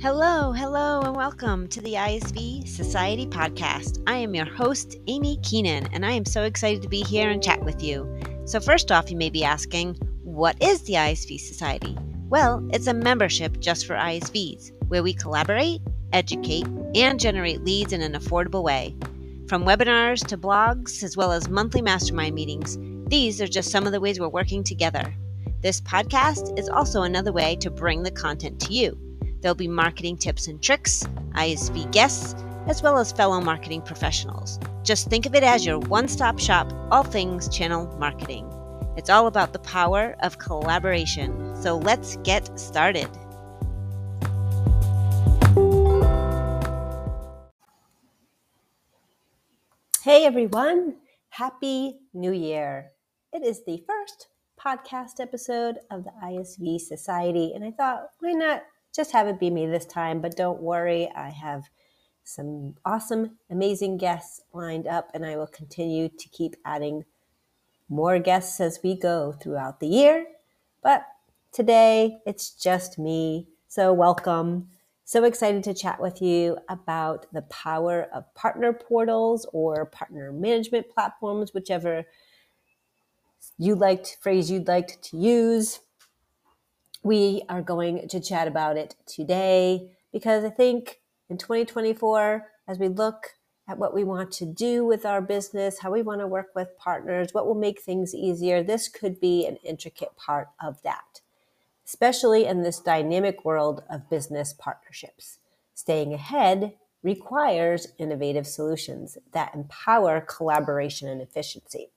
Hello, hello, and welcome to the ISV Society podcast. I am your host, Amy Keenan, and I am so excited to be here and chat with you. So, first off, you may be asking, what is the ISV Society? Well, it's a membership just for ISVs where we collaborate, educate, and generate leads in an affordable way. From webinars to blogs, as well as monthly mastermind meetings, these are just some of the ways we're working together. This podcast is also another way to bring the content to you. There'll be marketing tips and tricks, ISV guests, as well as fellow marketing professionals. Just think of it as your one stop shop, all things channel marketing. It's all about the power of collaboration. So let's get started. Hey everyone, Happy New Year! It is the first podcast episode of the ISV Society, and I thought, why not just have it be me this time. But don't worry, I have some awesome, amazing guests lined up, and I will continue to keep adding more guests as we go throughout the year. But today, it's just me. So, welcome. So excited to chat with you about the power of partner portals or partner management platforms, whichever you liked phrase you'd like to use we are going to chat about it today because I think in 2024, as we look at what we want to do with our business, how we want to work with partners, what will make things easier, this could be an intricate part of that, especially in this dynamic world of business partnerships. Staying ahead requires innovative solutions that empower collaboration and efficiency.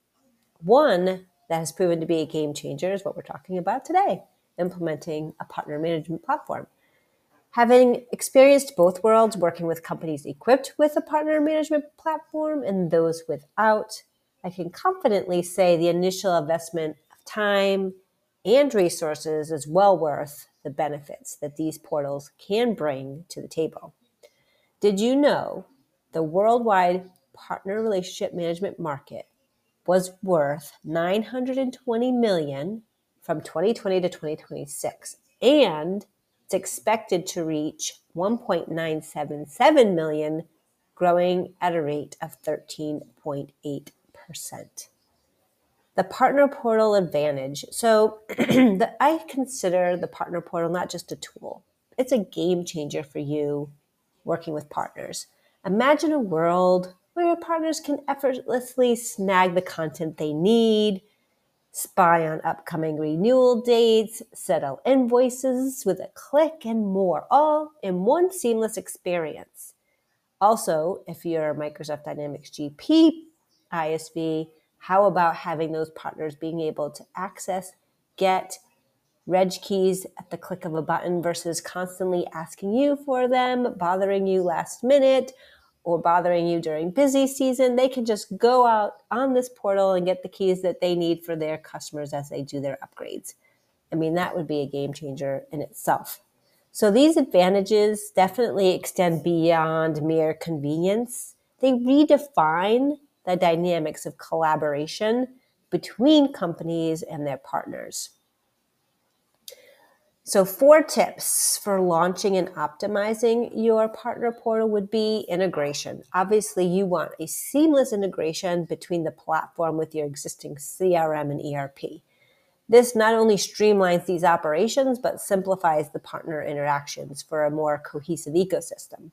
One that has proven to be a game changer is what we're talking about today implementing a partner management platform. Having experienced both worlds, working with companies equipped with a partner management platform and those without, I can confidently say the initial investment of time and resources is well worth the benefits that these portals can bring to the table. Did you know the worldwide partner relationship management market was worth 920 million from 2020 to 2026. And it's expected to reach 1.977 million, growing at a rate of 13.8%. The partner portal advantage. So the, I consider the partner portal not just a tool, it's a game changer for you working with partners. Imagine a world where your partners can effortlessly snag the content they need spy on upcoming renewal dates, settle invoices with a click, and more, all in one seamless experience. Also, if you're a Microsoft Dynamics GP ISV, how about having those partners being able to access, get reg keys at the click of a button versus constantly asking you for them, bothering you last minute, or bothering you during busy season, they can just go out on this portal and get the keys that they need for their customers as they do their upgrades. I mean, that would be a game changer in itself. So these advantages definitely extend beyond mere convenience. They redefine the dynamics of collaboration between companies and their partners. So, four tips for launching and optimizing your partner portal would be integration. Obviously, you want a seamless integration between the platform with your existing CRM and ERP. This not only streamlines these operations, but simplifies the partner interactions for a more cohesive ecosystem.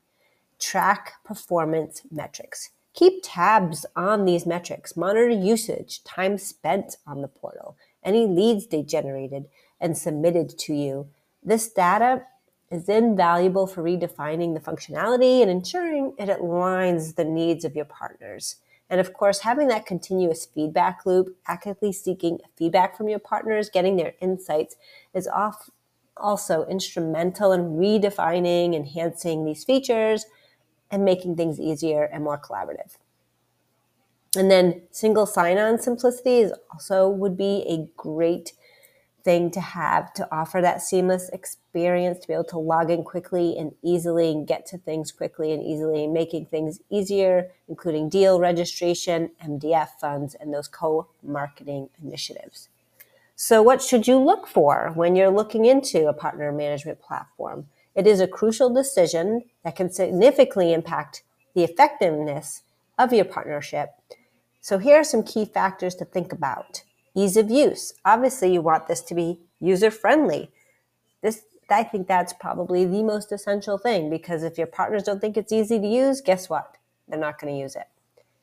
Track performance metrics. Keep tabs on these metrics, monitor usage, time spent on the portal, any leads they generated and submitted to you. This data is invaluable for redefining the functionality and ensuring it aligns the needs of your partners. And of course, having that continuous feedback loop, actively seeking feedback from your partners, getting their insights is off also instrumental in redefining, enhancing these features, and making things easier and more collaborative. And then single sign-on simplicity is also would be a great thing to have to offer that seamless experience to be able to log in quickly and easily and get to things quickly and easily making things easier including deal registration mdf funds and those co-marketing initiatives so what should you look for when you're looking into a partner management platform It is a crucial decision that can significantly impact the effectiveness of your partnership. So, here are some key factors to think about ease of use. Obviously, you want this to be user friendly. This I think that's probably the most essential thing because if your partners don't think it's easy to use, guess what? They're not going to use it.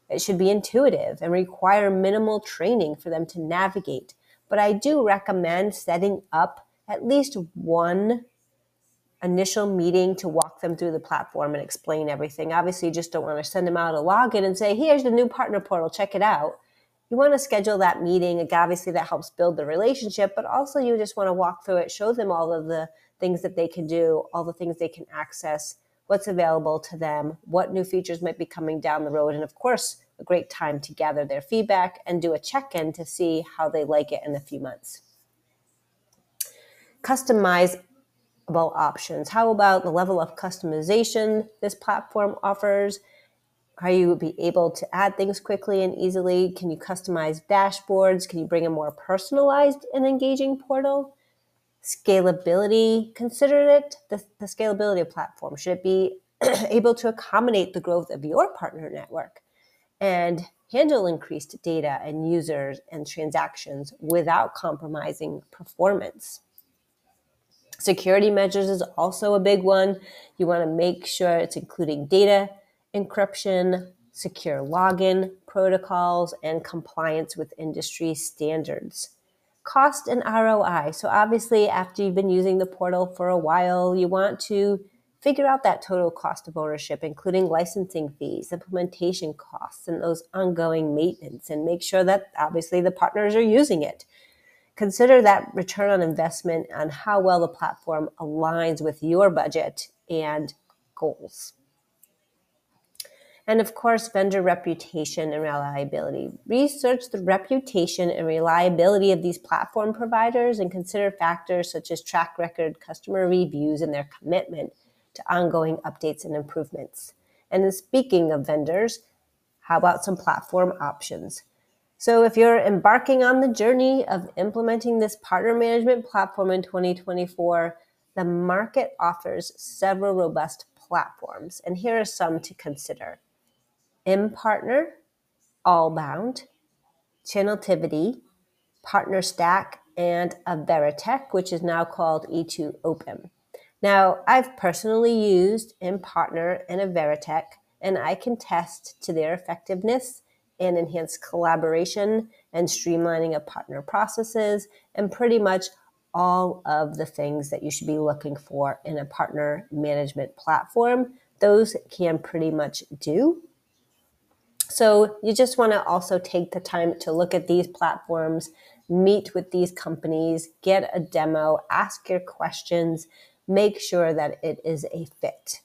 It should be intuitive and require minimal training for them to navigate. But I do recommend setting up at least one initial meeting to walk them through the platform and explain everything. Obviously, you just don't want to send them out a login and say, here's the new partner portal, check it out. You want to schedule that meeting. Obviously, that helps build the relationship, but also you just want to walk through it, show them all of the things that they can do, all the things they can access, what's available to them, what new features might be coming down the road, and of course, a great time to gather their feedback and do a check in to see how they like it in a few months. Customizable options. How about the level of customization this platform offers? Are you be able to add things quickly and easily? Can you customize dashboards? Can you bring a more personalized and engaging portal? Scalability, consider it the, the scalability of platform. Should it be able to accommodate the growth of your partner network and handle increased data and users and transactions without compromising performance? Security measures is also a big one. You want to make sure it's including data encryption, secure login protocols, and compliance with industry standards cost and ROI. So, obviously, after you've been using the portal for a while, you want to figure out that total cost of ownership, including licensing fees, implementation costs, and those ongoing maintenance, and make sure that obviously the partners are using it. Consider that return on investment on how well the platform aligns with your budget and goals. And of course, vendor reputation and reliability. Research the reputation and reliability of these platform providers and consider factors such as track record, customer reviews, and their commitment to ongoing updates and improvements. And then speaking of vendors, how about some platform options? So, if you're embarking on the journey of implementing this partner management platform in 2024, the market offers several robust platforms. And here are some to consider. Impartner, Allbound, Channeltivity, PartnerStack, and Averetek, which is now called E2open. Now, I've personally used Impartner and Averetek, and I can test to their effectiveness and enhance collaboration and streamlining of partner processes and pretty much all of the things that you should be looking for in a partner management platform. Those can pretty much do. So you just want to also take the time to look at these platforms, meet with these companies, get a demo, ask your questions, make sure that it is a fit.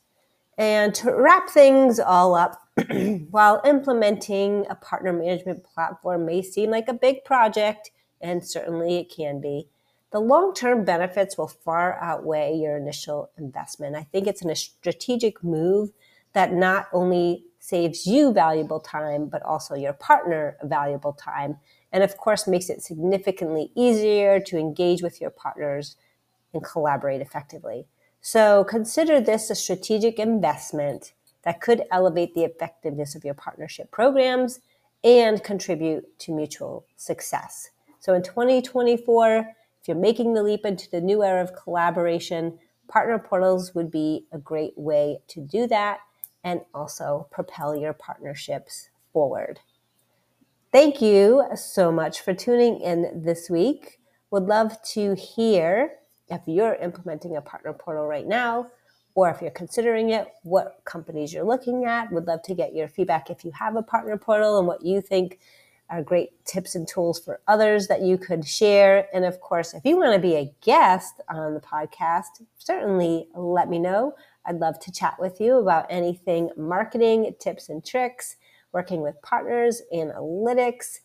And to wrap things all up, while implementing a partner management platform may seem like a big project, and certainly it can be, the long term benefits will far outweigh your initial investment. I think it's a strategic move that not only saves you valuable time, but also your partner valuable time. And of course, makes it significantly easier to engage with your partners and collaborate effectively. So consider this a strategic investment that could elevate the effectiveness of your partnership programs and contribute to mutual success. So in 2024, if you're making the leap into the new era of collaboration, partner portals would be a great way to do that and also propel your partnerships forward. Thank you so much for tuning in this week. Would love to hear if you're implementing a partner portal right now, or if you're considering it, what companies you're looking at. Would love to get your feedback if you have a partner portal and what you think are great tips and tools for others that you could share. And of course, if you want to be a guest on the podcast, certainly let me know. I'd love to chat with you about anything marketing, tips and tricks, working with partners, analytics,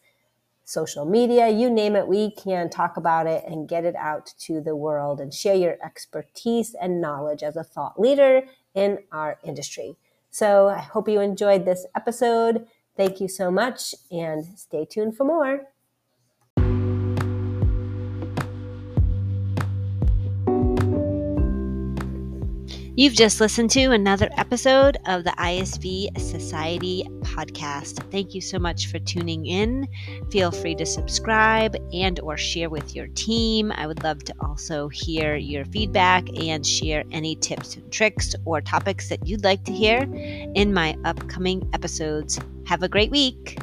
social media, you name it, we can talk about it and get it out to the world and share your expertise and knowledge as a thought leader in our industry. So I hope you enjoyed this episode. Thank you so much and stay tuned for more. You've just listened to another episode of the ISV Society podcast. Thank you so much for tuning in. Feel free to subscribe and or share with your team. I would love to also hear your feedback and share any tips and tricks or topics that you'd like to hear in my upcoming episodes. Have a great week.